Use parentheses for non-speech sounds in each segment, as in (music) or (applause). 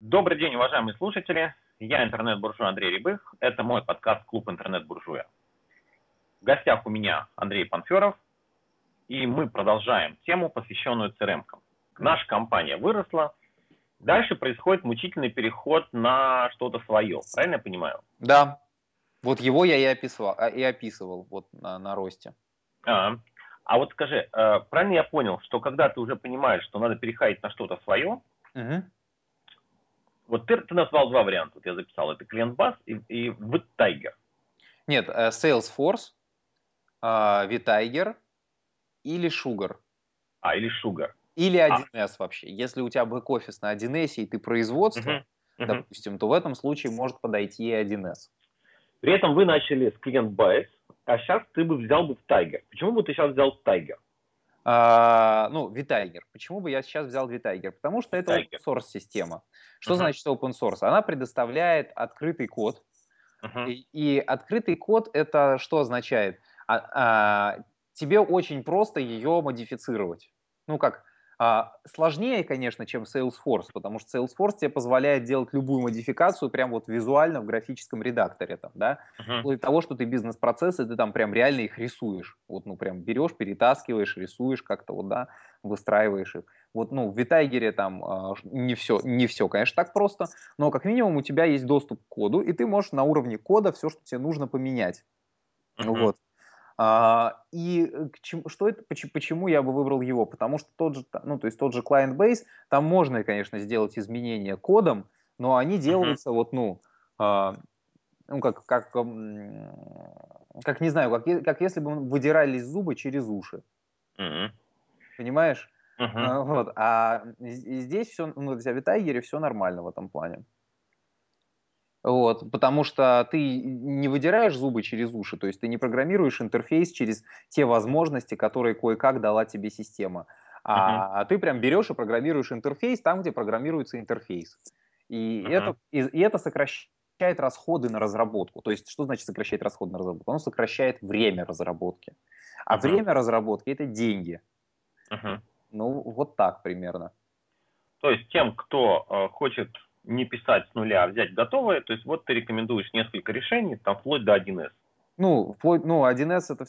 Добрый день, уважаемые слушатели. Я интернет-буржуй Андрей Рябых. Это мой подкаст «Клуб интернет-буржуя». В гостях у меня Андрей Панферов. И мы продолжаем тему, посвященную CRM. -кам. Наша компания выросла. Дальше происходит мучительный переход на что-то свое. Правильно я понимаю? Да. Вот его я и описывал, а, и описывал вот на, на росте. А, а вот скажи, э, правильно я понял, что когда ты уже понимаешь, что надо переходить на что-то свое, угу вот ты, ты назвал два варианта, вот я записал, это клиент-бас и, и Tiger. Нет, э, Salesforce, VTiger или Sugar. А, или Sugar. Или 1С а. вообще. Если у тебя бэк-офис на 1С и ты производство, uh-huh. Uh-huh. допустим, то в этом случае может подойти и 1С. При этом вы начали с клиент-бас, а сейчас ты бы взял бы в Tiger. Почему бы ты сейчас взял Tiger? А, ну, VTiger. Почему бы я сейчас взял VTiger? Потому что это open source система. Что uh-huh. значит open source? Она предоставляет открытый код. Uh-huh. И, и открытый код это что означает? А, а, тебе очень просто ее модифицировать. Ну как, а, сложнее, конечно, чем Salesforce, потому что Salesforce тебе позволяет делать любую модификацию прям вот визуально в графическом редакторе, там, да, uh-huh. вплоть того, что ты бизнес-процессы, ты там прям реально их рисуешь, вот, ну, прям берешь, перетаскиваешь, рисуешь как-то, вот, да, выстраиваешь их. Вот, ну, в Витайгере там э, не все, не все, конечно, так просто, но как минимум у тебя есть доступ к коду, и ты можешь на уровне кода все, что тебе нужно поменять. Uh-huh. Вот. А, и э, к чему, что это, почему, я бы выбрал его? Потому что тот же, ну, то есть тот же client base, там можно, конечно, сделать изменения кодом, но они делаются uh-huh. вот, ну, а, ну, как, как, как не знаю, как, как если бы выдирались зубы через уши. Uh-huh. Понимаешь? Uh-huh. Вот. А здесь все, ну, в Витайгере все нормально в этом плане. Вот, потому что ты не выдираешь зубы через уши, то есть ты не программируешь интерфейс через те возможности, которые кое-как дала тебе система. А, uh-huh. ты прям берешь и программируешь интерфейс там, где программируется интерфейс. И, uh-huh. это, и, и это сокращает расходы на разработку. То есть, что значит сокращает расходы на разработку? Оно сокращает время разработки. А uh-huh. время разработки это деньги. Uh-huh. Ну, вот так примерно. То есть тем, кто э, хочет не писать с нуля, а взять готовое. То есть вот ты рекомендуешь несколько решений, там вплоть до 1С. Ну, вплоть, ну, 1С это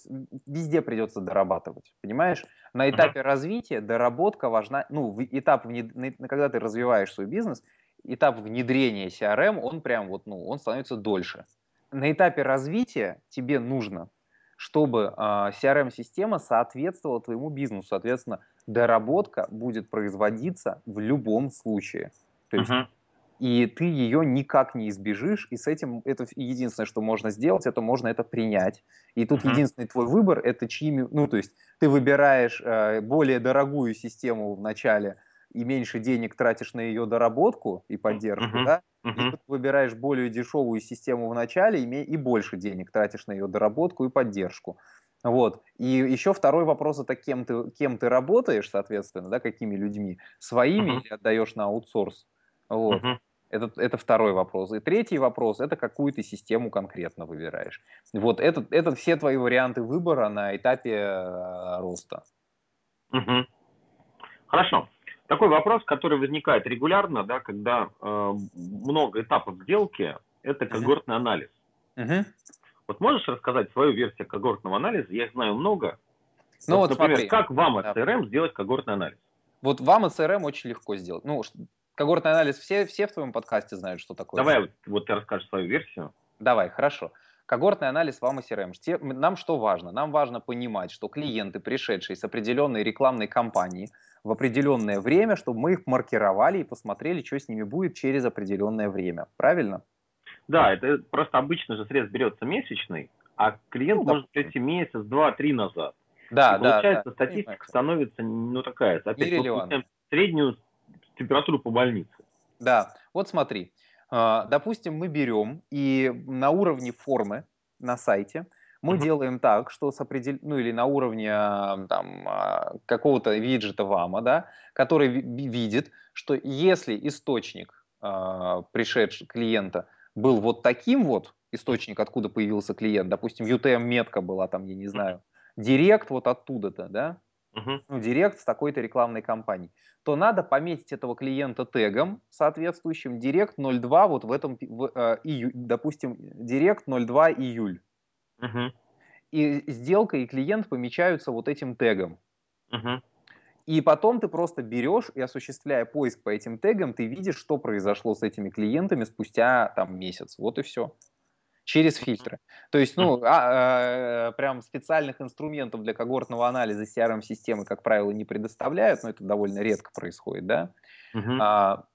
везде придется дорабатывать, понимаешь? На этапе uh-huh. развития доработка важна, ну, этап, когда ты развиваешь свой бизнес, этап внедрения CRM, он прям вот, ну, он становится дольше. На этапе развития тебе нужно, чтобы э, а, CRM-система соответствовала твоему бизнесу, соответственно, доработка будет производиться в любом случае. То есть uh-huh и ты ее никак не избежишь, и с этим это единственное, что можно сделать, это можно это принять. И тут uh-huh. единственный твой выбор это чьими, ну то есть ты выбираешь э, более дорогую систему в начале и меньше денег тратишь на ее доработку и поддержку, uh-huh. да? И ты выбираешь более дешевую систему в начале и, и больше денег тратишь на ее доработку и поддержку. Вот. И еще второй вопрос это кем ты, кем ты работаешь, соответственно, да, какими людьми, своими uh-huh. или отдаешь на аутсорс. Вот. Uh-huh. Это, это второй вопрос. И третий вопрос – это какую ты систему конкретно выбираешь. Вот это, это все твои варианты выбора на этапе э, роста. Угу. Хорошо. Такой вопрос, который возникает регулярно, да, когда э, много этапов сделки, это когортный угу. анализ. Угу. Вот можешь рассказать свою версию когортного анализа? Я их знаю много. Ну, вот, вот, например, смотри. как вам от CRM сделать когортный анализ? Вот вам от CRM очень легко сделать. Ну, когортный анализ все, все в твоем подкасте знают, что такое. Давай вот, вот ты расскажешь свою версию. Давай, хорошо. Когортный анализ вам и CRM. Нам что важно? Нам важно понимать, что клиенты, пришедшие с определенной рекламной кампании в определенное время, чтобы мы их маркировали и посмотрели, что с ними будет через определенное время. Правильно? Да, это просто обычно же срез берется месячный, а клиент ну, может прийти месяц, два, три назад. Да, и да. Получается, да, статистика понимаете. становится, ну, такая, опять среднюю температуру по больнице. Да, вот смотри, а, допустим, мы берем и на уровне формы на сайте мы uh-huh. делаем так, что с определ... ну или на уровне а, там, а, какого-то виджета ВАМа, да, который видит, что если источник пришедший клиента был вот таким вот, источник, откуда появился клиент, допустим, UTM-метка была там, я не знаю, директ вот оттуда-то, да, uh-huh. ну, директ с такой-то рекламной кампанией, то надо пометить этого клиента тегом соответствующим директ 02 вот в этом, в, э, ию, допустим, директ 02 июль. Uh-huh. И сделка и клиент помечаются вот этим тегом. Uh-huh. И потом ты просто берешь и осуществляя поиск по этим тегам, ты видишь, что произошло с этими клиентами спустя там месяц. Вот и все через фильтры. То есть, ну, а, а, прям специальных инструментов для когортного анализа CRM-системы, как правило, не предоставляют, но это довольно редко происходит, да. Uh-huh. А,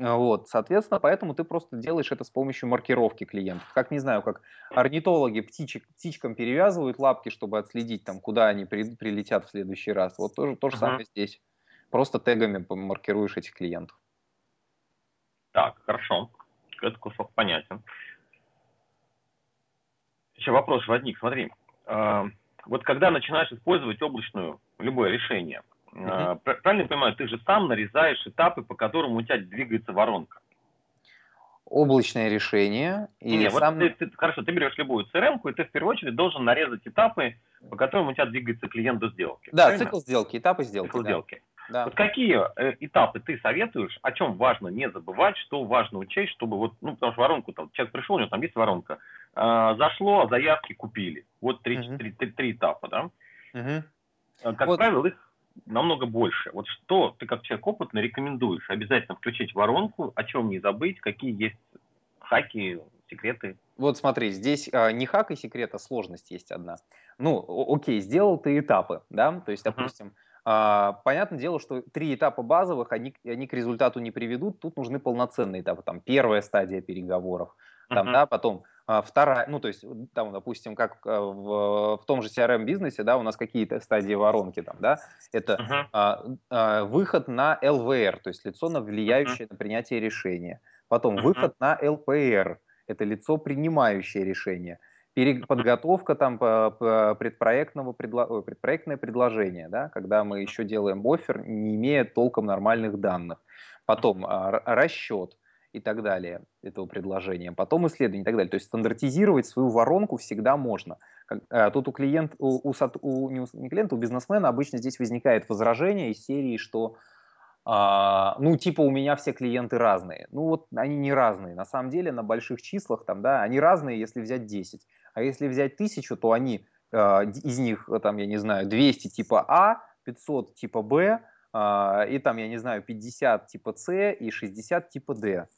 вот, соответственно, поэтому ты просто делаешь это с помощью маркировки клиентов. Как, не знаю, как орнитологи птичек, птичкам перевязывают лапки, чтобы отследить, там, куда они при, прилетят в следующий раз. Вот тоже то же uh-huh. самое здесь. Просто тегами маркируешь этих клиентов. Так, хорошо. Этот кусок понятен еще вопрос возник, смотри, э, вот когда начинаешь использовать облачную, любое решение, э, правильно я понимаю, ты же сам нарезаешь этапы, по которым у тебя двигается воронка. Облачное решение. И не, сам... вот ты, ты, хорошо, ты берешь любую CRM, и ты в первую очередь должен нарезать этапы, по которым у тебя двигается клиент до сделки. Да, правильно? цикл сделки, этапы сделки. Цикл да. сделки. Да. Вот какие э, этапы ты советуешь, о чем важно не забывать, что важно учесть, чтобы вот, ну, потому что воронку, там, человек пришел, у него там есть воронка, э, зашло, заявки купили. Вот три, угу. три, три, три этапа, да? Угу. Как вот. правило, их намного больше. Вот что ты как человек опытный рекомендуешь? Обязательно включить воронку, о чем не забыть, какие есть хаки, секреты? Вот смотри, здесь э, не хак и секрет, а сложность есть одна. Ну, окей, сделал ты этапы, да, то есть, допустим, uh-huh а, понятное дело, что три этапа базовых, они, они к результату не приведут, тут нужны полноценные этапы, там первая стадия переговоров, там, uh-huh. да, потом а, вторая, ну, то есть, там, допустим, как а, в, в том же CRM-бизнесе, да, у нас какие-то стадии воронки, там, да, это uh-huh. а, а, выход на LVR, то есть лицо, на влияющее uh-huh. на принятие решения, потом uh-huh. выход на LPR, это лицо, принимающее решение, подготовка там предпроектного предло... предпроектное предложение, да, когда мы еще делаем офер, не имея толком нормальных данных. Потом а, расчет и так далее этого предложения. Потом исследование и так далее. То есть стандартизировать свою воронку всегда можно. А, тут у клиента, у, у, у, не, у, не клиента, у бизнесмена обычно здесь возникает возражение из серии, что а, ну, типа, у меня все клиенты разные. Ну, вот они не разные. На самом деле, на больших числах, там, да, они разные, если взять 10. А если взять тысячу, то они, э, из них, э, там, я не знаю, 200 типа А, 500 типа Б, э, и там, я не знаю, 50 типа С и 60 типа Д.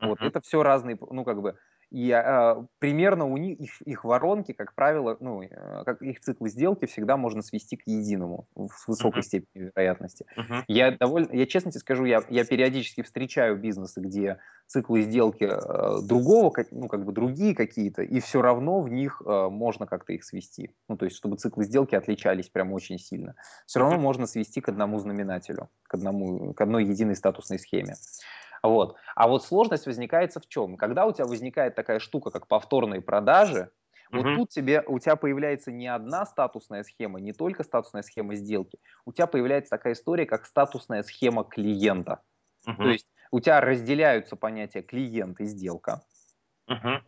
Вот, uh-huh. это все разные, ну, как бы, и а, примерно у них их, их воронки, как правило, ну, э, как их циклы сделки всегда можно свести к единому с высокой uh-huh. степенью вероятности. Uh-huh. Я довольно, я честно тебе скажу, я, я периодически встречаю бизнесы, где циклы сделки э, другого, как, ну, как бы другие какие-то, и все равно в них э, можно как-то их свести. Ну, то есть, чтобы циклы сделки отличались прям очень сильно. Все равно uh-huh. можно свести к одному знаменателю, к, одному, к одной единой статусной схеме. Вот. А вот сложность возникает в чем? Когда у тебя возникает такая штука, как повторные продажи, вот угу. тут тебе, у тебя появляется не одна статусная схема, не только статусная схема сделки, у тебя появляется такая история, как статусная схема клиента. Угу. То есть у тебя разделяются понятия клиент и сделка. Угу.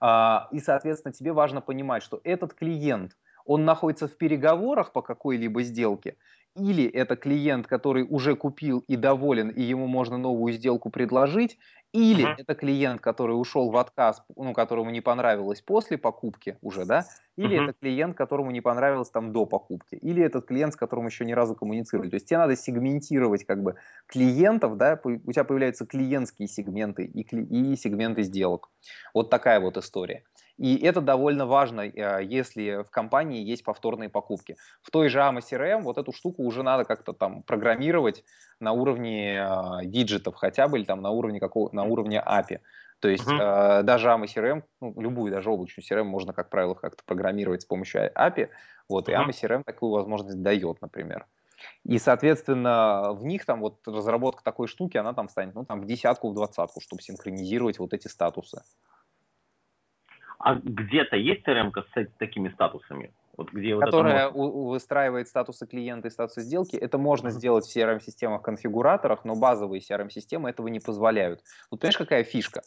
А, и, соответственно, тебе важно понимать, что этот клиент, он находится в переговорах по какой-либо сделке, или это клиент, который уже купил и доволен, и ему можно новую сделку предложить, или uh-huh. это клиент, который ушел в отказ, ну, которому не понравилось после покупки уже, да, или uh-huh. это клиент, которому не понравилось там до покупки, или этот клиент, с которым еще ни разу коммуницировали. То есть тебе надо сегментировать как бы клиентов, да, у тебя появляются клиентские сегменты и, и сегменты сделок. Вот такая вот история. И это довольно важно, э, если в компании есть повторные покупки. В той же AMA CRM вот эту штуку уже надо как-то там программировать на уровне э, виджетов хотя бы, или там на уровне, какого, на уровне API. То есть uh-huh. э, даже AMA CRM, ну, любую, даже облачную CRM можно, как правило, как-то программировать с помощью API. Вот, uh-huh. и AMA CRM такую возможность дает, например. И, соответственно, в них там вот разработка такой штуки, она там станет, ну, там в десятку, в двадцатку, чтобы синхронизировать вот эти статусы. А где-то есть CRM с такими статусами? Вот где которая вот можно... выстраивает статусы клиента и статусы сделки. Это можно mm-hmm. сделать в CRM-системах, конфигураторах, но базовые CRM-системы этого не позволяют. Вот понимаешь, какая фишка?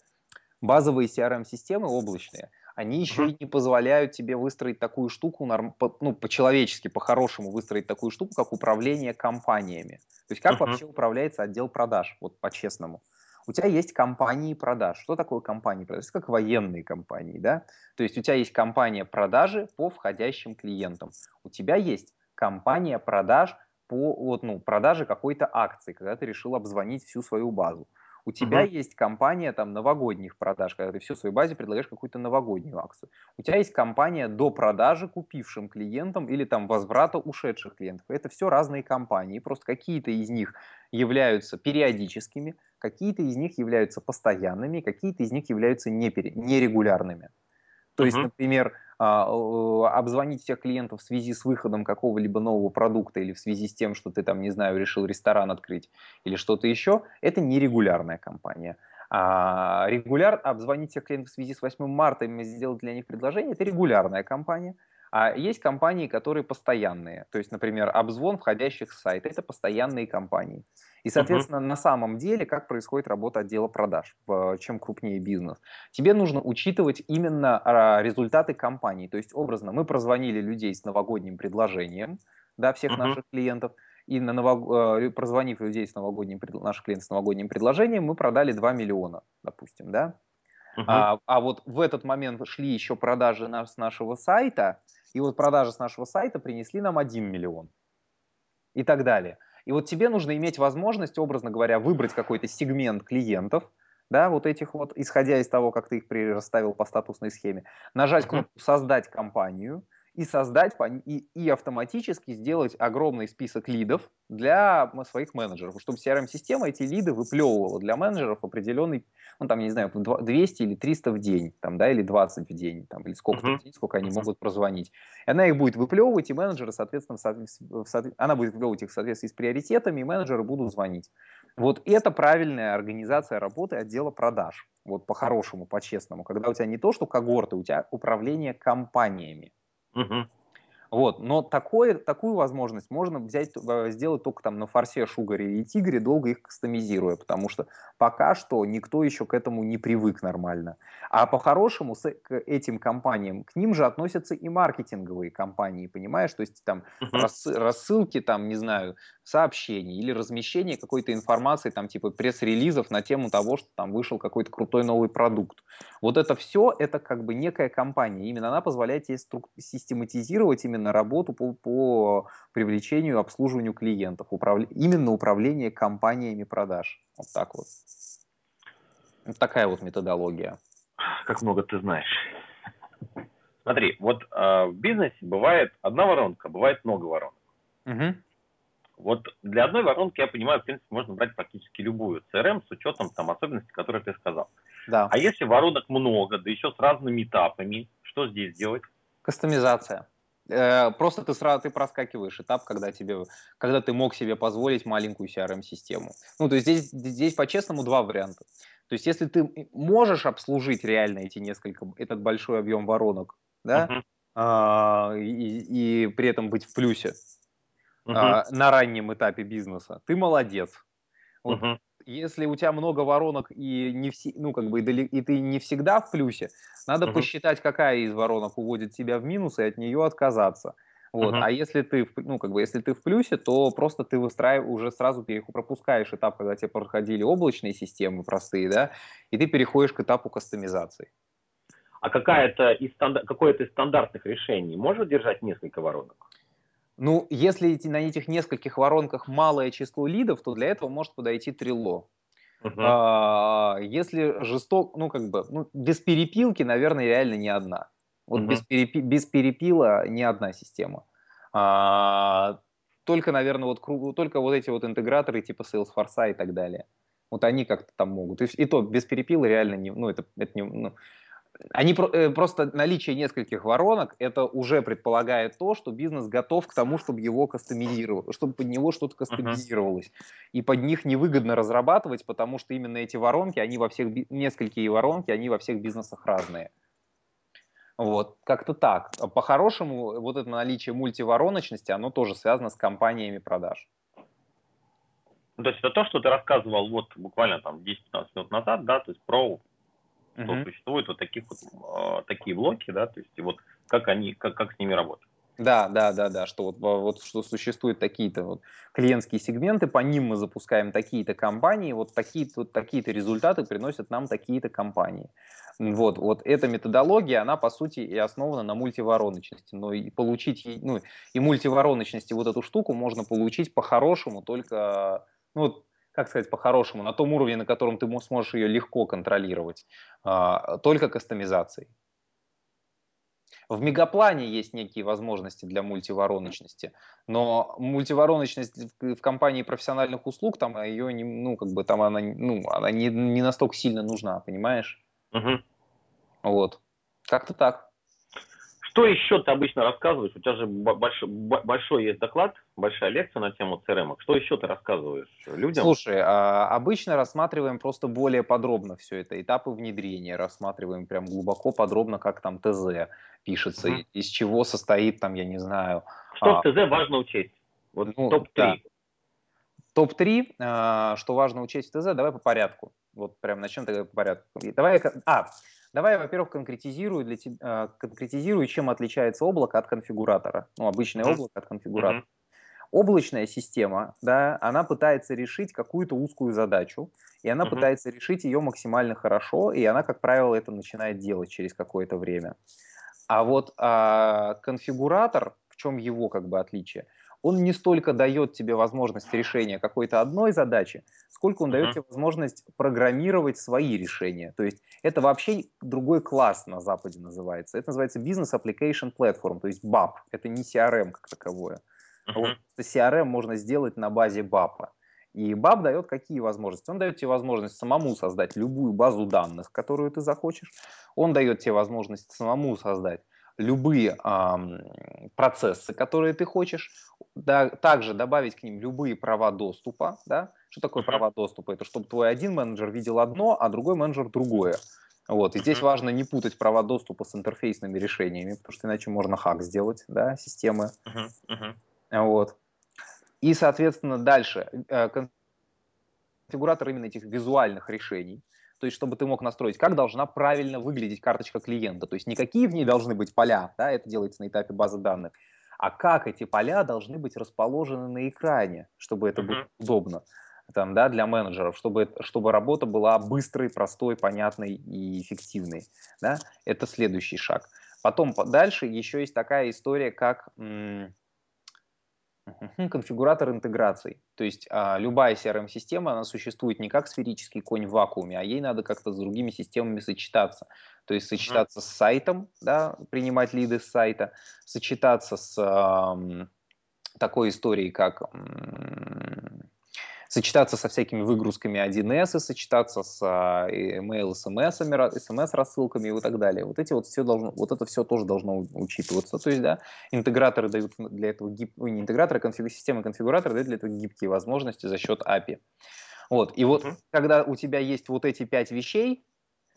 Базовые CRM-системы облачные, они еще и не позволяют тебе выстроить такую штуку, ну, по-человечески, по-хорошему выстроить такую штуку, как управление компаниями. То есть как uh-huh. вообще управляется отдел продаж, вот по-честному. У тебя есть компании продаж. Что такое компании продаж? Это как военные компании, да? То есть у тебя есть компания продажи по входящим клиентам. У тебя есть компания продаж по вот, ну, продаже какой-то акции, когда ты решил обзвонить всю свою базу. У тебя uh-huh. есть компания там новогодних продаж, когда ты всю свою базе предлагаешь какую-то новогоднюю акцию. У тебя есть компания до продажи купившим клиентам или там возврата ушедших клиентов. Это все разные компании. Просто какие-то из них являются периодическими, какие-то из них являются постоянными, какие-то из них являются нерегулярными. То uh-huh. есть, например, а, обзвонить всех клиентов в связи с выходом какого-либо нового продукта или в связи с тем, что ты там, не знаю, решил ресторан открыть или что-то еще, это нерегулярная компания. А регуляр, обзвонить всех клиентов в связи с 8 марта и сделать для них предложение, это регулярная компания. А есть компании, которые постоянные. То есть, например, обзвон входящих с сайта – это постоянные компании. И, соответственно, uh-huh. на самом деле, как происходит работа отдела продаж, чем крупнее бизнес. Тебе нужно учитывать именно а, результаты компании. То есть, образно, мы прозвонили людей с новогодним предложением, да, всех uh-huh. наших клиентов, и на новог... Э, прозвонив людей с новогодним, наших клиентов с новогодним предложением, мы продали 2 миллиона, допустим, да. Uh-huh. А, а вот в этот момент шли еще продажи на, с нашего сайта, и вот продажи с нашего сайта принесли нам 1 миллион. И так далее. И вот тебе нужно иметь возможность, образно говоря, выбрать какой-то сегмент клиентов, да, вот этих вот, исходя из того, как ты их расставил по статусной схеме, нажать кнопку «Создать компанию», и создать и, и автоматически сделать огромный список лидов для своих менеджеров, чтобы CRM-система эти лиды выплевывала для менеджеров определенный, ну там, я не знаю, 200 или 300 в день, там, да, или 20 в день, там, или сколько uh-huh. в день, сколько они uh-huh. могут прозвонить. И она их будет выплевывать, и менеджеры, соответственно, в соответ... она будет выплевывать их в соответствии с приоритетами, и менеджеры будут звонить. Вот это правильная организация работы отдела продаж. Вот по-хорошему, по-честному. Когда у тебя не то, что когорты, у тебя управление компаниями. Угу. Вот, но такое, такую возможность можно взять, э, сделать только там на форсе, шугаре и тигре, долго их кастомизируя, потому что пока что никто еще к этому не привык нормально. А по-хорошему с, к этим компаниям, к ним же относятся и маркетинговые компании, понимаешь? То есть там uh-huh. рассылки, там, не знаю, сообщений или размещение какой-то информации, там типа пресс-релизов на тему того, что там вышел какой-то крутой новый продукт. Вот это все, это как бы некая компания. Именно она позволяет тебе систематизировать именно работу по, по привлечению, обслуживанию клиентов, управля... именно управление компаниями продаж. Вот так вот. Вот такая вот методология. Как много ты знаешь. Смотри, вот э, в бизнесе бывает одна воронка, бывает много воронок. Угу. Вот для одной воронки, я понимаю, в принципе, можно брать практически любую CRM с учетом там особенностей, которые ты сказал. Да. А если воронок много, да еще с разными этапами, что здесь делать? Кастомизация. Э, просто ты сразу ты проскакиваешь этап, когда тебе, когда ты мог себе позволить маленькую CRM-систему. Ну, то есть здесь, здесь по-честному два варианта. То есть если ты можешь обслужить реально эти несколько, этот большой объем воронок, да, uh-huh. а, и, и при этом быть в плюсе, uh-huh. на раннем этапе бизнеса, ты молодец. Вот uh-huh. Если у тебя много воронок и не все, ну как бы и, ты не всегда в плюсе, надо uh-huh. посчитать, какая из воронок уводит тебя в минус и от нее отказаться. Вот. Uh-huh. А если ты, ну, как бы, если ты в плюсе, то просто ты выстраиваешь, уже сразу пропускаешь этап, когда тебе проходили облачные системы простые, да, и ты переходишь к этапу кастомизации. А какая-то из какое-то из стандартных решений может держать несколько воронок? Ну, если на этих нескольких воронках малое число лидов, то для этого может подойти Трилло. Uh-huh. А, если жесток, ну, как бы, ну, без перепилки, наверное, реально не одна. Вот uh-huh. без, перепи, без перепила ни одна система. А, только, наверное, вот, только вот эти вот интеграторы типа Salesforce и так далее. Вот они как-то там могут. И, и то без перепила реально не, ну, это, это не, ну, они э, просто наличие нескольких воронок это уже предполагает то, что бизнес готов к тому, чтобы его кастомизировать, чтобы под него что-то кастомизировалось. Uh-huh. И под них невыгодно разрабатывать, потому что именно эти воронки, они во всех несколькие воронки, они во всех бизнесах разные. Вот, как-то так. По-хорошему, вот это наличие мультивороночности, оно тоже связано с компаниями продаж. Ну, то есть это то, что ты рассказывал вот буквально там 10-15 минут назад, да, то есть про что угу. существуют вот таких вот, э, такие блоки, да, то есть и вот как они, как, как с ними работать. Да, да, да, да, что вот, вот что существуют такие-то вот клиентские сегменты, по ним мы запускаем такие-то компании, вот такие-то вот такие-то результаты приносят нам такие-то компании. Вот, вот эта методология, она по сути и основана на мультивороночности, но и получить, ну, и мультивороночности вот эту штуку можно получить по-хорошему только, ну, как сказать по-хорошему, на том уровне, на котором ты сможешь ее легко контролировать, а, только кастомизацией. В мегаплане есть некие возможности для мультивороночности, но мультивороночность в, компании профессиональных услуг, там ее не, ну, как бы там она, ну, она не, не настолько сильно нужна, понимаешь? Угу. Вот. Как-то так. Что еще ты обычно рассказываешь? У тебя же большой, большой есть доклад, большая лекция на тему CRM. Что еще ты рассказываешь людям? Слушай, а, обычно рассматриваем просто более подробно все это. Этапы внедрения рассматриваем прям глубоко, подробно, как там ТЗ пишется, угу. из чего состоит там, я не знаю. Что а, в ТЗ важно учесть? Вот ну, топ-3. Да. Топ-3, а, что важно учесть в ТЗ, давай по порядку. Вот прям начнем тогда по порядку. Давай, а, Давай, во-первых, конкретизирую, для тебя, а, конкретизирую, чем отличается облако от конфигуратора. Ну, обычное mm-hmm. облако от конфигуратора. Mm-hmm. Облачная система, да, она пытается решить какую-то узкую задачу, и она mm-hmm. пытается решить ее максимально хорошо, и она, как правило, это начинает делать через какое-то время. А вот а, конфигуратор, в чем его как бы отличие? он не столько дает тебе возможность решения какой-то одной задачи, сколько он uh-huh. дает тебе возможность программировать свои решения. То есть это вообще другой класс на Западе называется. Это называется Business Application Platform, то есть BAP. Это не CRM как таковое. Uh-huh. Вот CRM можно сделать на базе BAP. И BAP дает какие возможности? Он дает тебе возможность самому создать любую базу данных, которую ты захочешь. Он дает тебе возможность самому создать любые э, процессы, которые ты хочешь, да, также добавить к ним любые права доступа. Да? Что такое uh-huh. права доступа? Это чтобы твой один менеджер видел одно, а другой менеджер другое. Вот. И здесь uh-huh. важно не путать права доступа с интерфейсными решениями, потому что иначе можно хак сделать да, системы. Uh-huh. Uh-huh. Вот. И, соответственно, дальше. Э, конфигуратор именно этих визуальных решений – то есть чтобы ты мог настроить, как должна правильно выглядеть карточка клиента, то есть не какие в ней должны быть поля, да, это делается на этапе базы данных, а как эти поля должны быть расположены на экране, чтобы это uh-huh. было удобно там, да, для менеджеров, чтобы, чтобы работа была быстрой, простой, понятной и эффективной. Да? Это следующий шаг. Потом дальше еще есть такая история, как м- Конфигуратор интеграций. То есть а, любая CRM-система, она существует не как сферический конь в вакууме, а ей надо как-то с другими системами сочетаться. То есть сочетаться mm-hmm. с сайтом, да, принимать лиды с сайта, сочетаться с а, такой историей, как сочетаться со всякими выгрузками 1С, сочетаться с а, email, смс, смс рассылками и так далее. Вот эти вот все должно, вот это все тоже должно учитываться. То есть, да, интеграторы дают для этого гиб, не интеграторы, а конфиг, системы конфигуратора дают для этого гибкие возможности за счет API. Вот. И вот, uh-huh. когда у тебя есть вот эти пять вещей,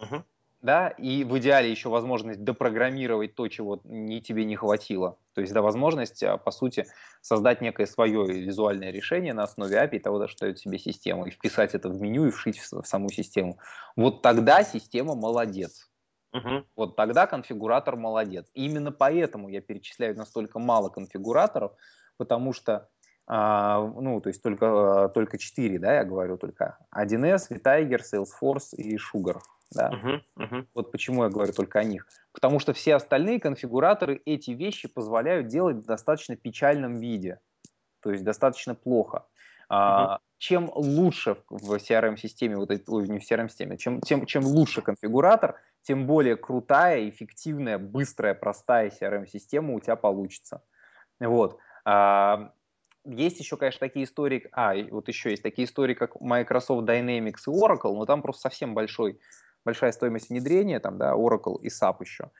uh-huh да, и в идеале еще возможность допрограммировать то, чего не, тебе не хватило. То есть, да, возможность, а, по сути, создать некое свое визуальное решение на основе API того, что дает себе система, и вписать это в меню и вшить в, в саму систему. Вот тогда система молодец. Угу. Вот тогда конфигуратор молодец. И именно поэтому я перечисляю настолько мало конфигураторов, потому что а, ну, то есть только, а, только 4, да, я говорю только 1С, Vitiger, Salesforce и Sugar. Да? Uh-huh, uh-huh. Вот почему я говорю только о них. Потому что все остальные конфигураторы эти вещи позволяют делать в достаточно печальном виде, то есть достаточно плохо. Uh-huh. А, чем лучше в CRM-системе, вот это, не в CRM-системе, чем, тем, чем лучше конфигуратор, тем более крутая, эффективная, быстрая, простая CRM-система у тебя получится. Вот. А, есть еще, конечно, такие истории, а, вот еще есть такие истории, как Microsoft Dynamics и Oracle, но там просто совсем большой большая стоимость внедрения, там, да, Oracle и SAP еще.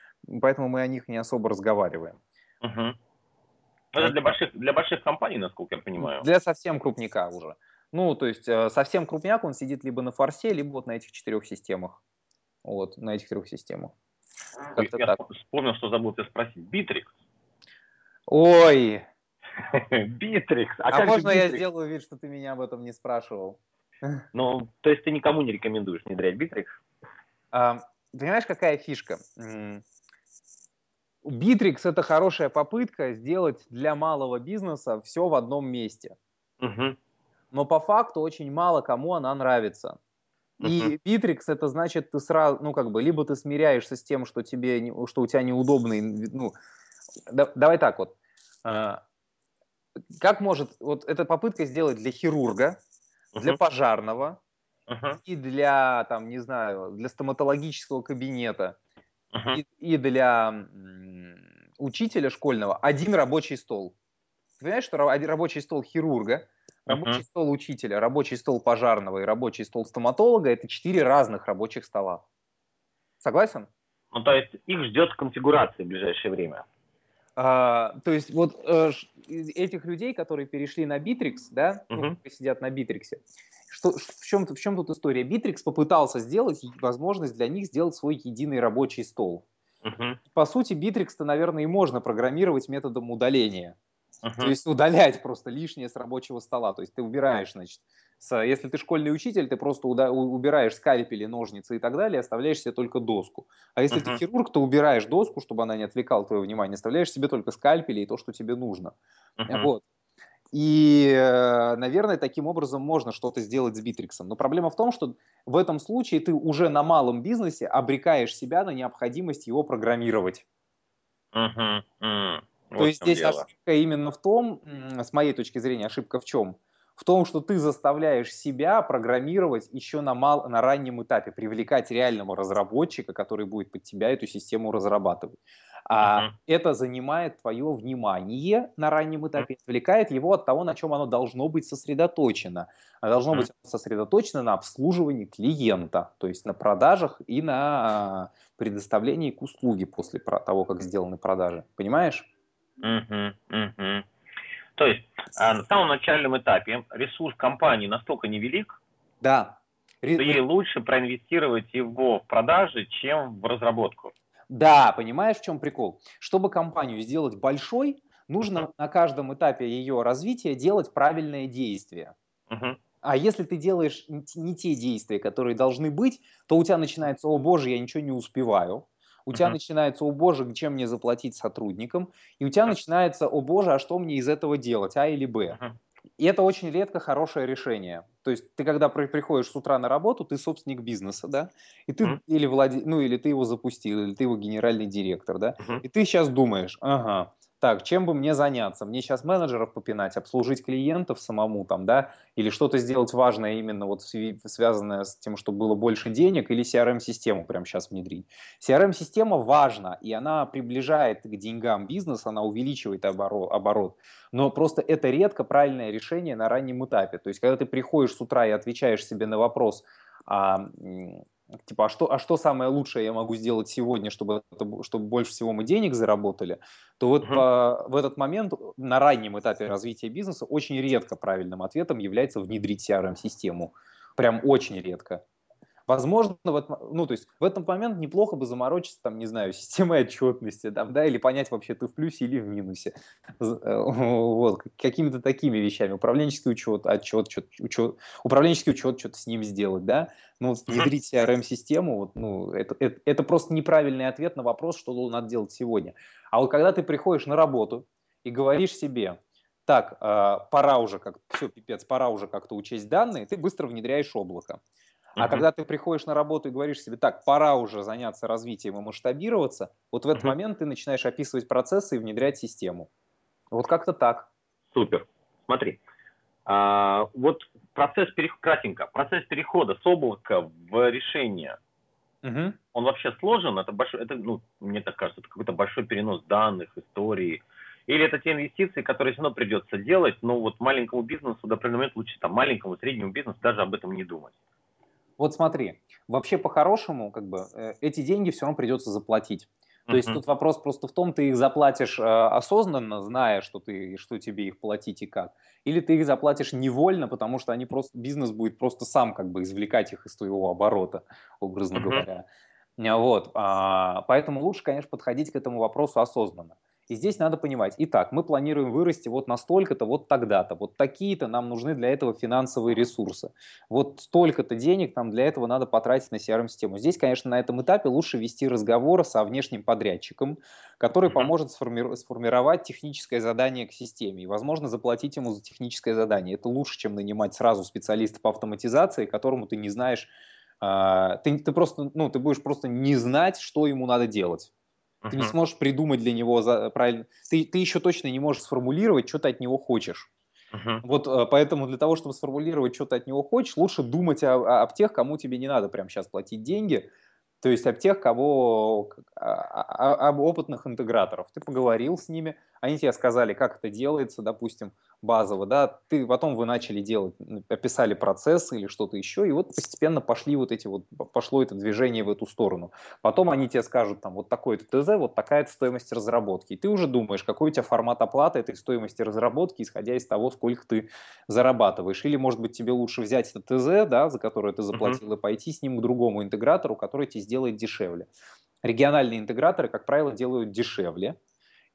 Поэтому мы о них не особо разговариваем. Угу. Это для больших, для больших компаний, насколько я понимаю. Для совсем крупника уже. Ну, то есть э, совсем крупняк, он сидит либо на форсе, либо вот на этих четырех системах. Вот, на этих трех системах. Как-то я так. вспомнил, что забыл тебя спросить. Битрикс. Ой. (laughs) Битрикс. А, а можно я сделаю вид, что ты меня об этом не спрашивал? Ну, то есть ты никому не рекомендуешь внедрять Битрикс? Понимаешь, какая фишка? Битрикс это хорошая попытка сделать для малого бизнеса все в одном месте. Угу. Но по факту очень мало кому она нравится. И Bittrex это значит, ты сразу, ну как бы, либо ты смиряешься с тем, что тебе, что у тебя неудобный, ну, да, давай так вот. А, как может, вот эта попытка сделать для хирурга, для пожарного и для, там, не знаю, для стоматологического кабинета и, и для учителя школьного один рабочий стол. Ты понимаешь, что рабочий стол хирурга, рабочий uh-huh. стол учителя, рабочий стол пожарного и рабочий стол стоматолога – это четыре разных рабочих стола. Согласен? Ну, то есть их ждет конфигурация в ближайшее время. А, то есть вот э, этих людей, которые перешли на Bittrex, да, uh-huh. ну, сидят на Bittrex, что, в, чем, в чем тут история? Bittrex попытался сделать возможность для них сделать свой единый рабочий стол. Uh-huh. По сути, Bittrex-то, наверное, и можно программировать методом удаления. Uh-huh. То есть удалять просто лишнее с рабочего стола. То есть ты убираешь, значит, если ты школьный учитель, ты просто уда- убираешь скальпели, ножницы и так далее, оставляешь себе только доску. А если uh-huh. ты хирург, то убираешь доску, чтобы она не отвлекала твое внимание, оставляешь себе только скальпели и то, что тебе нужно. Uh-huh. Вот. И, э, наверное, таким образом можно что-то сделать с Битриксом. Но проблема в том, что в этом случае ты уже на малом бизнесе обрекаешь себя на необходимость его программировать. Uh-huh. Uh-huh. То вот есть здесь дело. ошибка именно в том, с моей точки зрения, ошибка в чем? В том, что ты заставляешь себя программировать еще на, мал, на раннем этапе, привлекать реального разработчика, который будет под тебя эту систему разрабатывать. А uh-huh. это занимает твое внимание на раннем этапе, отвлекает его от того, на чем оно должно быть сосредоточено. Оно должно uh-huh. быть сосредоточено на обслуживании клиента, то есть на продажах и на предоставлении к услуге после того, как сделаны продажи. Понимаешь? Uh-huh. Uh-huh. То есть а, на самом начальном этапе ресурс компании настолько невелик, да. что ей лучше проинвестировать его в продажи, чем в разработку. Да, понимаешь, в чем прикол? Чтобы компанию сделать большой, нужно на каждом этапе ее развития делать правильное действие. Uh-huh. А если ты делаешь не те действия, которые должны быть, то у тебя начинается, о боже, я ничего не успеваю. У uh-huh. тебя начинается, о боже, чем мне заплатить сотрудникам. И у тебя uh-huh. начинается, о боже, а что мне из этого делать, А или Б. Uh-huh. И это очень редко хорошее решение. То есть ты когда при, приходишь с утра на работу, ты собственник бизнеса, да, и ты mm-hmm. или владе, ну или ты его запустил, или ты его генеральный директор, да, mm-hmm. и ты сейчас думаешь, ага, так, чем бы мне заняться? Мне сейчас менеджеров попинать, обслужить клиентов самому там, да, или что-то сделать важное именно вот связанное с тем, чтобы было больше денег, или CRM-систему прямо сейчас внедрить. CRM-система важна, и она приближает к деньгам бизнес, она увеличивает оборот, оборот, но просто это редко правильное решение на раннем этапе. То есть, когда ты приходишь с утра и отвечаешь себе на вопрос, а, типа, а что, а что самое лучшее я могу сделать сегодня, чтобы, это, чтобы больше всего мы денег заработали, то вот uh-huh. по, в этот момент на раннем этапе развития бизнеса очень редко правильным ответом является внедрить CRM-систему. Прям очень редко. Возможно, в, ну, то есть в этот момент неплохо бы заморочиться, там, не знаю, (laughs) системой отчетности, там, да, или понять вообще, ты в плюсе или в минусе. Э, вот, какими-то такими вещами. Управленческий учет, отчет, учет, учет, управленческий учет, что-то с ним сделать, да. Ну, внедрить CRM-систему, вот, ну, это, это, это просто неправильный ответ на вопрос, что надо делать сегодня. А вот когда ты приходишь на работу и говоришь себе, так, э, пора уже, как все, пипец, пора уже как-то учесть данные, ты быстро внедряешь облако. А когда ты приходишь на работу и говоришь себе, так, пора уже заняться развитием и масштабироваться, вот в этот момент ты начинаешь описывать процессы и внедрять систему. Вот как-то так. Супер. Смотри. А, вот процесс перехода, кратенько, процесс перехода с облака в решение, uh-huh. он вообще сложен? Это большой, это, ну, мне так кажется, это какой-то большой перенос данных, истории. Или это те инвестиции, которые все равно придется делать, но вот маленькому бизнесу до определенного момента лучше там маленькому, среднему бизнесу даже об этом не думать. Вот смотри, вообще по-хорошему, как бы, э, эти деньги все равно придется заплатить. То есть тут вопрос просто в том, ты их заплатишь э, осознанно, зная, что ты, что тебе их платить и как, или ты их заплатишь невольно, потому что они просто бизнес будет просто сам как бы извлекать их из твоего оборота, образно uh-huh. говоря. Вот, а, поэтому лучше, конечно, подходить к этому вопросу осознанно. И здесь надо понимать, итак, мы планируем вырасти вот настолько-то, вот тогда-то, вот такие-то нам нужны для этого финансовые ресурсы. Вот столько-то денег нам для этого надо потратить на CRM-систему. Здесь, конечно, на этом этапе лучше вести разговор со внешним подрядчиком, который поможет сформи- сформировать техническое задание к системе и, возможно, заплатить ему за техническое задание. Это лучше, чем нанимать сразу специалиста по автоматизации, которому ты не знаешь, а, ты, ты просто, ну, ты будешь просто не знать, что ему надо делать. Ты не сможешь придумать для него за, правильно. Ты, ты еще точно не можешь сформулировать, что ты от него хочешь. Uh-huh. Вот э, поэтому для того, чтобы сформулировать, что ты от него хочешь, лучше думать о, о, об тех, кому тебе не надо прямо сейчас платить деньги, то есть об тех, кого, об опытных интеграторов. Ты поговорил с ними, они тебе сказали, как это делается, допустим, базово, да, ты, потом вы начали делать, описали процесс или что-то еще, и вот постепенно пошли вот эти вот, пошло это движение в эту сторону. Потом они тебе скажут, там, вот такой-то ТЗ, вот такая-то стоимость разработки. И ты уже думаешь, какой у тебя формат оплаты этой стоимости разработки, исходя из того, сколько ты зарабатываешь. Или, может быть, тебе лучше взять это ТЗ, да, за которое ты заплатил, uh-huh. и пойти с ним к другому интегратору, который тебе сделает дешевле. Региональные интеграторы, как правило, делают дешевле,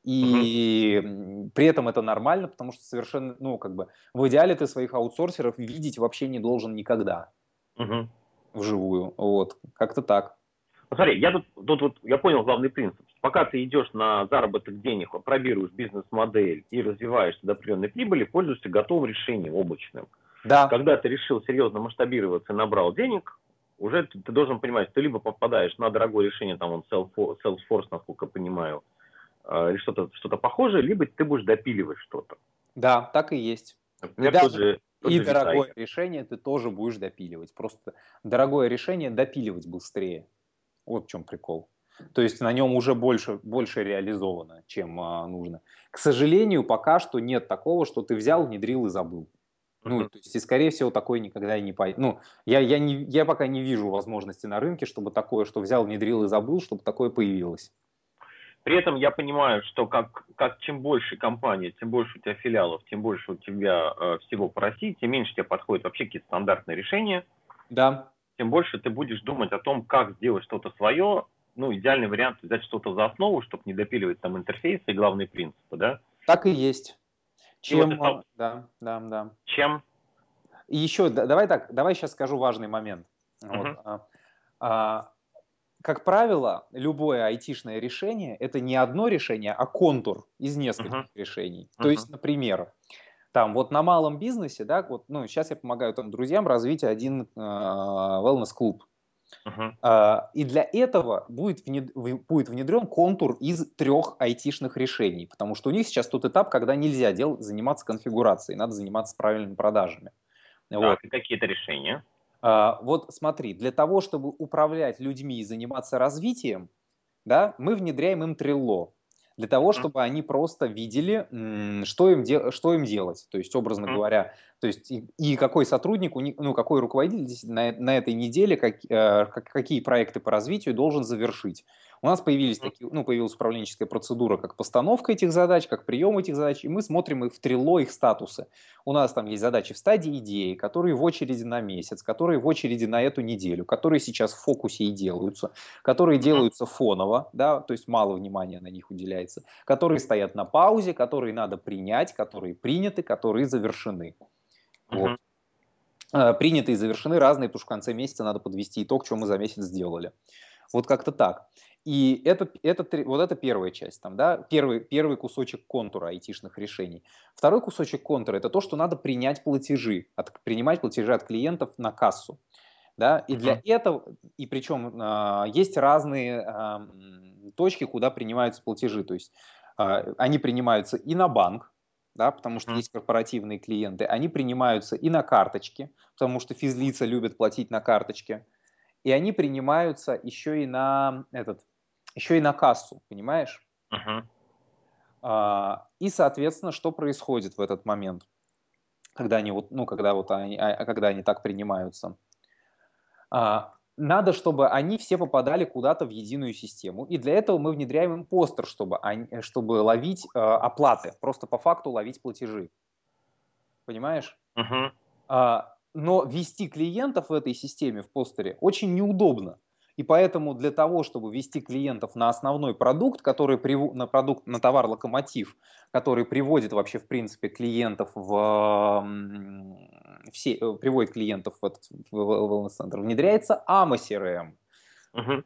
и угу. при этом это нормально, потому что совершенно, ну, как бы, в идеале ты своих аутсорсеров видеть вообще не должен никогда угу. вживую. Вот, как-то так. Смотри, я тут, тут вот, я понял главный принцип. Пока ты идешь на заработок денег, пробируешь бизнес-модель и развиваешься до определенной прибыли, пользуешься готовым решением облачным. Да. Когда ты решил серьезно масштабироваться и набрал денег, уже ты, ты должен понимать, ты либо попадаешь на дорогое решение, там он Salesforce, насколько я понимаю, или что-то что похожее, либо ты будешь допиливать что-то. Да, так и есть. Например, и тот же, тот и же дорогое Витайкер. решение ты тоже будешь допиливать. Просто дорогое решение допиливать быстрее. Вот в чем прикол. То есть на нем уже больше, больше реализовано, чем а, нужно. К сожалению, пока что нет такого, что ты взял, внедрил и забыл. Ну, то есть, и, скорее всего, такое никогда и не пойдет. Ну, я, я, не, я пока не вижу возможности на рынке, чтобы такое, что взял, внедрил и забыл, чтобы такое появилось. При этом я понимаю, что как, как чем больше компания, тем больше у тебя филиалов, тем больше у тебя э, всего по России, тем меньше тебе подходят вообще какие-то стандартные решения. Да. Тем больше ты будешь думать о том, как сделать что-то свое. Ну, идеальный вариант взять что-то за основу, чтобы не допиливать там интерфейсы и главные принципы, да? Так и есть. Чем, и вот это, да, да, да. Чем? И еще, давай так, давай сейчас скажу важный момент. Uh-huh. Вот, а, а, как правило, любое айтишное решение – это не одно решение, а контур из нескольких uh-huh. решений. Uh-huh. То есть, например, там вот на малом бизнесе, да, вот, ну, сейчас я помогаю там друзьям развить один э, wellness-клуб. Uh-huh. Э, и для этого будет, внед... будет внедрен контур из трех айтишных решений, потому что у них сейчас тот этап, когда нельзя дел... заниматься конфигурацией, надо заниматься правильными продажами. Так, вот. какие-то решения? А, вот смотри, для того, чтобы управлять людьми и заниматься развитием, да, мы внедряем им Trello. Для того, чтобы они просто видели, что им, де- что им делать. То есть, образно говоря, то есть и, и какой сотрудник, ну, какой руководитель на, на этой неделе, как, э, какие проекты по развитию должен завершить. У нас появились такие, ну, появилась управленческая процедура, как постановка этих задач, как прием этих задач, и мы смотрим их в трило, их статусы. У нас там есть задачи в стадии идеи, которые в очереди на месяц, которые в очереди на эту неделю, которые сейчас в фокусе и делаются, которые делаются фоново, да, то есть мало внимания на них уделяется, которые стоят на паузе, которые надо принять, которые приняты, которые завершены. Вот. Uh-huh. Приняты и завершены разные, потому что в конце месяца надо подвести итог, что мы за месяц сделали. Вот как-то так. И это, это, вот это первая часть, там, да, первый, первый кусочек контура айтишных решений. Второй кусочек контура – это то, что надо принять платежи, от, принимать платежи от клиентов на кассу. Да? И для uh-huh. этого, и причем э, есть разные э, точки, куда принимаются платежи. То есть э, они принимаются и на банк, да, потому что есть корпоративные клиенты, они принимаются и на карточки, потому что физлица любят платить на карточке, и они принимаются еще и на этот еще и на кассу, понимаешь? Uh-huh. А, и, соответственно, что происходит в этот момент, когда они вот, ну, когда вот они, а, а, когда они так принимаются? А, надо, чтобы они все попадали куда-то в единую систему, и для этого мы внедряем импостер, чтобы, они, чтобы ловить э, оплаты, просто по факту ловить платежи. Понимаешь? Uh-huh. А, но ввести клиентов в этой системе, в постере, очень неудобно. И поэтому для того, чтобы вести клиентов на основной продукт, который прив... на продукт, на товар локомотив, который приводит вообще в принципе клиентов в все э, приводит клиентов в, этот, wellness центр, внедряется AMA CRM. Угу.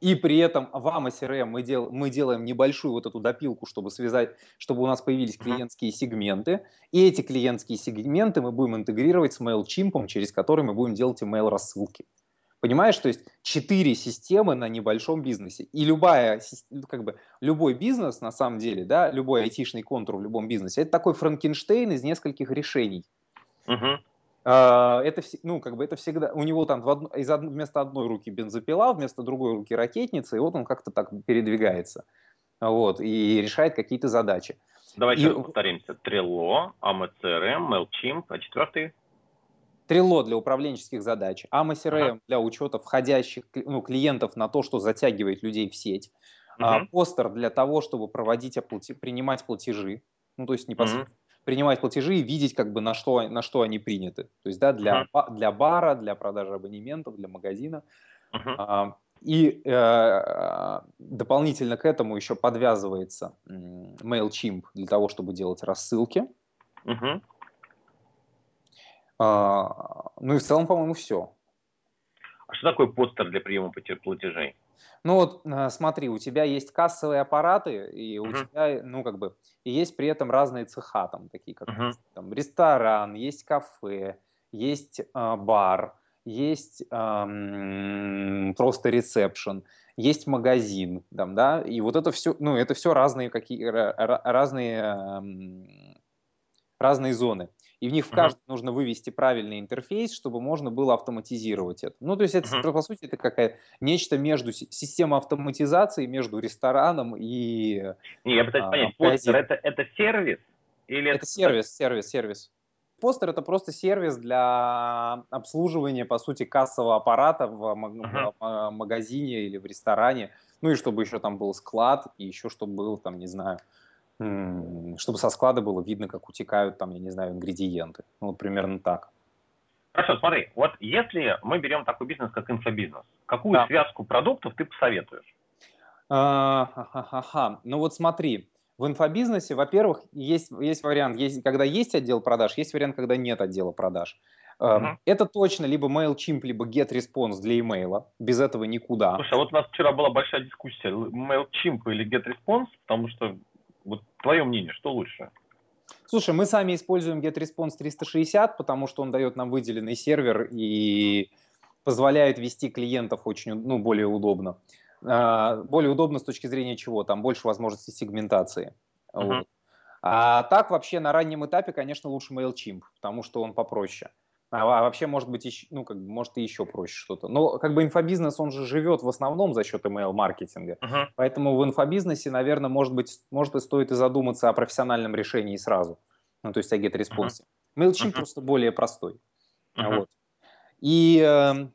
И при этом в AMA CRM мы, дел, мы делаем небольшую вот эту допилку, чтобы связать, чтобы у нас появились клиентские сегменты. И эти клиентские сегменты мы будем интегрировать с MailChimp, через который мы будем делать email рассылки. Понимаешь, то есть четыре системы на небольшом бизнесе. И любая, как бы, любой бизнес, на самом деле, да, любой айтишный контур в любом бизнесе, это такой Франкенштейн из нескольких решений. Угу. Это, ну, как бы это всегда, у него там из, вместо одной руки бензопила, вместо другой руки ракетница, и вот он как-то так передвигается, вот, и решает какие-то задачи. Давай и... повторимся. Trello, AMCRM, MailChimp, а четвертый? Трело для управленческих задач, AMA CRM ага. для учета входящих ну, клиентов на то, что затягивает людей в сеть, угу. а, постер для того, чтобы проводить оплати, принимать платежи, ну то есть непосредственно угу. принимать платежи и видеть, как бы на что, на что они приняты. То есть да, для, угу. для бара, для продажи абонементов, для магазина. Угу. А, и э, дополнительно к этому еще подвязывается MailChimp для того, чтобы делать рассылки. Угу. А, ну и в целом, по-моему, все. А что такое постер для приема платежей? Ну вот а, смотри, у тебя есть кассовые аппараты, и у uh-huh. тебя, ну как бы, и есть при этом разные цеха, там такие как uh-huh. там, ресторан, есть кафе, есть э, бар, есть э, просто ресепшн, есть магазин, там, да, и вот это все, ну это все разные какие разные э, разные зоны и в них в каждом uh-huh. нужно вывести правильный интерфейс, чтобы можно было автоматизировать это. Ну, то есть это, uh-huh. по сути, это какая нечто между системой автоматизации, между рестораном и... Не, я пытаюсь а, понять, постер это, это сервис? Или это, это сервис, сервис, сервис. Постер это просто сервис для обслуживания, по сути, кассового аппарата в, uh-huh. в магазине или в ресторане. Ну и чтобы еще там был склад, и еще чтобы был там, не знаю, чтобы со склада было видно, как утекают там, я не знаю, ингредиенты. Ну, вот примерно так. Хорошо, смотри, вот если мы берем такой бизнес, как инфобизнес, какую да. связку продуктов ты посоветуешь? А, ха-ха-ха. Ну вот смотри, в инфобизнесе, во-первых, есть, есть вариант, есть, когда есть отдел продаж, есть вариант, когда нет отдела продаж. Uh-huh. Это точно либо MailChimp, либо GetResponse для имейла. Без этого никуда. Слушай, а вот у нас вчера была большая дискуссия, MailChimp или GetResponse, потому что вот твое мнение, что лучше? Слушай, мы сами используем GetResponse 360, потому что он дает нам выделенный сервер и позволяет вести клиентов очень, ну, более удобно. А, более удобно с точки зрения чего? Там больше возможностей сегментации. Uh-huh. Вот. А так вообще на раннем этапе, конечно, лучше MailChimp, потому что он попроще. А, а вообще, может быть, еще, ну, как может, и еще проще что-то. Но как бы инфобизнес, он же живет в основном за счет email-маркетинга. Uh-huh. Поэтому в инфобизнесе, наверное, может быть, может и стоит и задуматься о профессиональном решении сразу. Ну, то есть о GetResponse. Uh-huh. MailChimp uh-huh. просто более простой. Uh-huh. Вот. И, эм,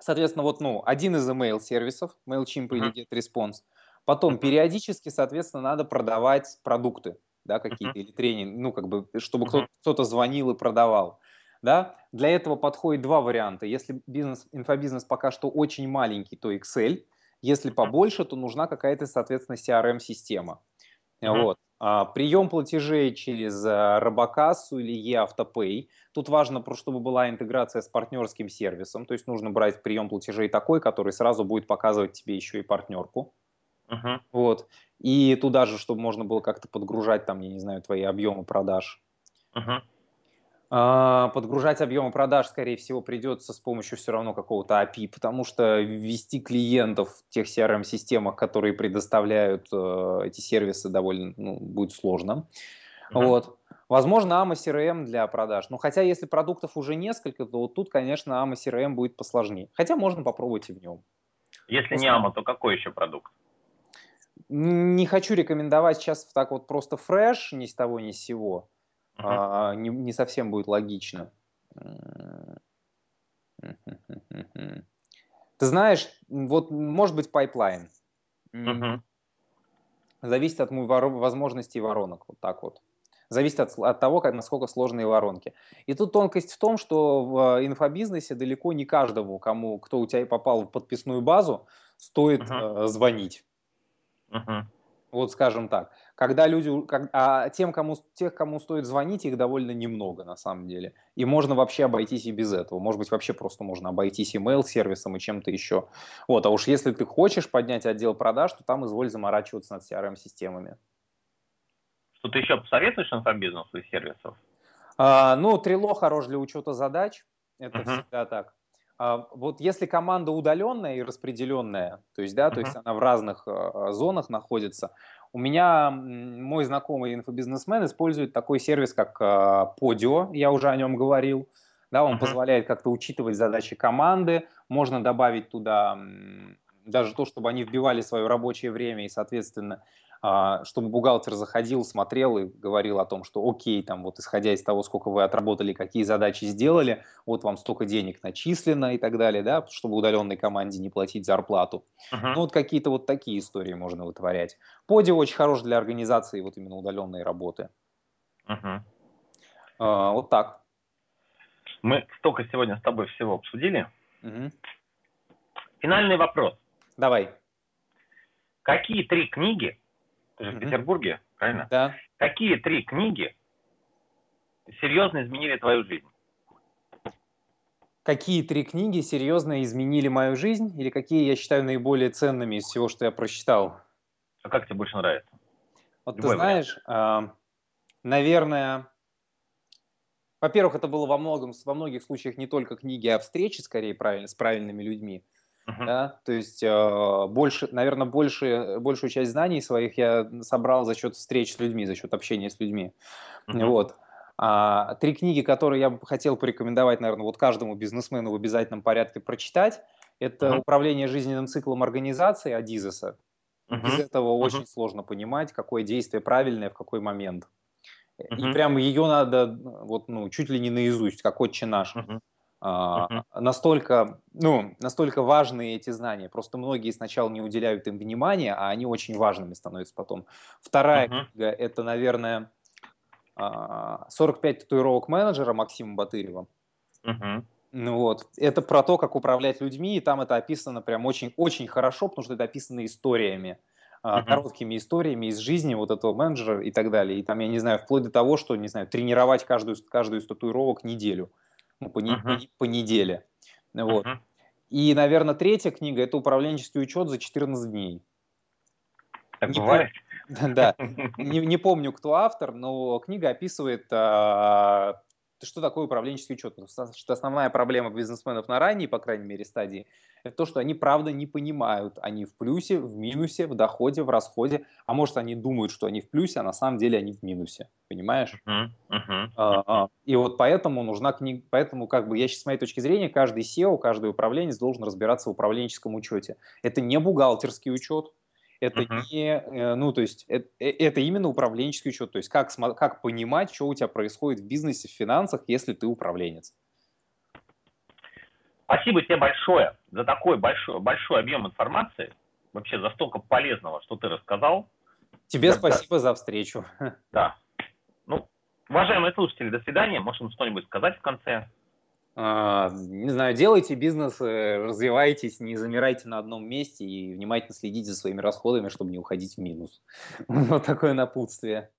соответственно, вот, ну, один из email-сервисов, MailChimp uh-huh. или GetResponse. Потом uh-huh. периодически, соответственно, надо продавать продукты, да, какие-то, uh-huh. или тренинги, ну, как бы, чтобы uh-huh. кто-то звонил и продавал. Да? Для этого подходит два варианта. Если бизнес, инфобизнес пока что очень маленький, то Excel. Если побольше, то нужна какая-то, соответственно, CRM-система. Uh-huh. Вот. А, прием платежей через а, Робокассу или eAutoPay. Тут важно, чтобы была интеграция с партнерским сервисом. То есть нужно брать прием платежей такой, который сразу будет показывать тебе еще и партнерку. Uh-huh. Вот. И туда же, чтобы можно было как-то подгружать там, я не знаю, твои объемы продаж. Uh-huh. А, подгружать объемы продаж, скорее всего, придется с помощью все равно какого-то API, потому что ввести клиентов в тех CRM-системах, которые предоставляют э, эти сервисы, довольно ну, будет сложно. Mm-hmm. Вот. Возможно, amoCRM для продаж. Но хотя, если продуктов уже несколько, то вот тут, конечно, amoCRM будет посложнее. Хотя можно попробовать и в нем. Если не amo, то какой еще продукт? Не хочу рекомендовать сейчас так вот просто Fresh, ни с того, ни с сего uh-huh. не, не совсем будет логично. Ты знаешь, вот может быть Pipeline. Uh-huh. Зависит от возможностей воронок, вот так вот. Зависит от, от того, как, насколько сложные воронки. И тут тонкость в том, что в инфобизнесе далеко не каждому, кому, кто у тебя попал в подписную базу, стоит uh-huh. звонить. Uh-huh. Вот скажем так. Когда люди, как, а тем, кому, тех, кому стоит звонить, их довольно немного на самом деле. И можно вообще обойтись и без этого. Может быть, вообще просто можно обойтись email-сервисом и чем-то еще. Вот, а уж если ты хочешь поднять отдел продаж, то там изволь заморачиваться над CRM-системами. Что ты еще посоветуешь инфобизнесу из сервисов? А, ну, Trello хорош для учета задач. Это uh-huh. всегда так. А, вот если команда удаленная и распределенная, то есть, да, uh-huh. то есть она в разных э, зонах находится, у меня мой знакомый инфобизнесмен использует такой сервис, как э, Podio, я уже о нем говорил. Да, он uh-huh. позволяет как-то учитывать задачи команды, можно добавить туда даже то, чтобы они вбивали свое рабочее время и, соответственно, а, чтобы бухгалтер заходил, смотрел и говорил о том, что окей, там вот исходя из того, сколько вы отработали, какие задачи сделали, вот вам столько денег начислено и так далее, да, чтобы удаленной команде не платить зарплату. Uh-huh. Ну вот какие-то вот такие истории можно вытворять. Поди очень хорош для организации вот именно удаленной работы. Uh-huh. А, вот так. Мы столько сегодня с тобой всего обсудили. Uh-huh. Финальный вопрос. Давай. Какие три книги ты же в Петербурге, правильно? Да. Какие три книги серьезно изменили твою жизнь? Какие три книги серьезно изменили мою жизнь или какие я считаю наиболее ценными из всего, что я прочитал? А как тебе больше нравится? Вот Любой ты знаешь, э, наверное, во-первых, это было во, многом, во многих случаях не только книги, а встречи, скорее, правильно, с правильными людьми. Uh-huh. Да? То есть э, больше, наверное, больше, большую часть знаний своих я собрал за счет встреч с людьми, за счет общения с людьми. Uh-huh. Вот. А, три книги, которые я бы хотел порекомендовать, наверное, вот каждому бизнесмену в обязательном порядке прочитать, это uh-huh. «Управление жизненным циклом организации» Адизеса. Uh-huh. Без этого uh-huh. очень сложно понимать, какое действие правильное в какой момент. Uh-huh. И прямо ее надо вот, ну, чуть ли не наизусть, как «Отче наш». Uh-huh. Uh-huh. Настолько, ну, настолько важны эти знания. Просто многие сначала не уделяют им внимания, а они очень важными становятся потом. Вторая uh-huh. книга – это, наверное, 45 татуировок менеджера Максима Батырева. Uh-huh. Ну вот, это про то, как управлять людьми, и там это описано прям очень-очень хорошо, потому что это описано историями, uh-huh. короткими историями из жизни вот этого менеджера и так далее. И там, я не знаю, вплоть до того, что, не знаю, тренировать каждую, каждую из татуировок неделю ну, по, uh-huh. по, по неделе. Вот. Uh-huh. И, наверное, третья книга – это управленческий учет за 14 дней. Так не бывает? Пом... (laughs) Да, (laughs) не, не помню, кто автор, но книга описывает а, что такое управленческий учет? Потому что основная проблема бизнесменов на ранней, по крайней мере, стадии, это то, что они правда не понимают, они в плюсе, в минусе, в доходе, в расходе, а может они думают, что они в плюсе, а на самом деле они в минусе, понимаешь? Uh-huh, uh-huh, uh-huh. И вот поэтому нужна книга, поэтому как бы я сейчас с моей точки зрения каждый SEO, каждый управленец должен разбираться в управленческом учете. Это не бухгалтерский учет, это uh-huh. не, э, ну, то есть это, э, это именно управленческий учет, то есть как, как понимать, что у тебя происходит в бизнесе, в финансах, если ты управленец. Спасибо тебе большое за такой большой, большой объем информации, вообще за столько полезного, что ты рассказал. Тебе да, спасибо да. за встречу. Да. Ну, уважаемые слушатели, до свидания. Можем что-нибудь сказать в конце? А, не знаю, делайте бизнес, э, развивайтесь, не замирайте на одном месте и внимательно следите за своими расходами, чтобы не уходить в минус. (laughs) Вот такое напутствие.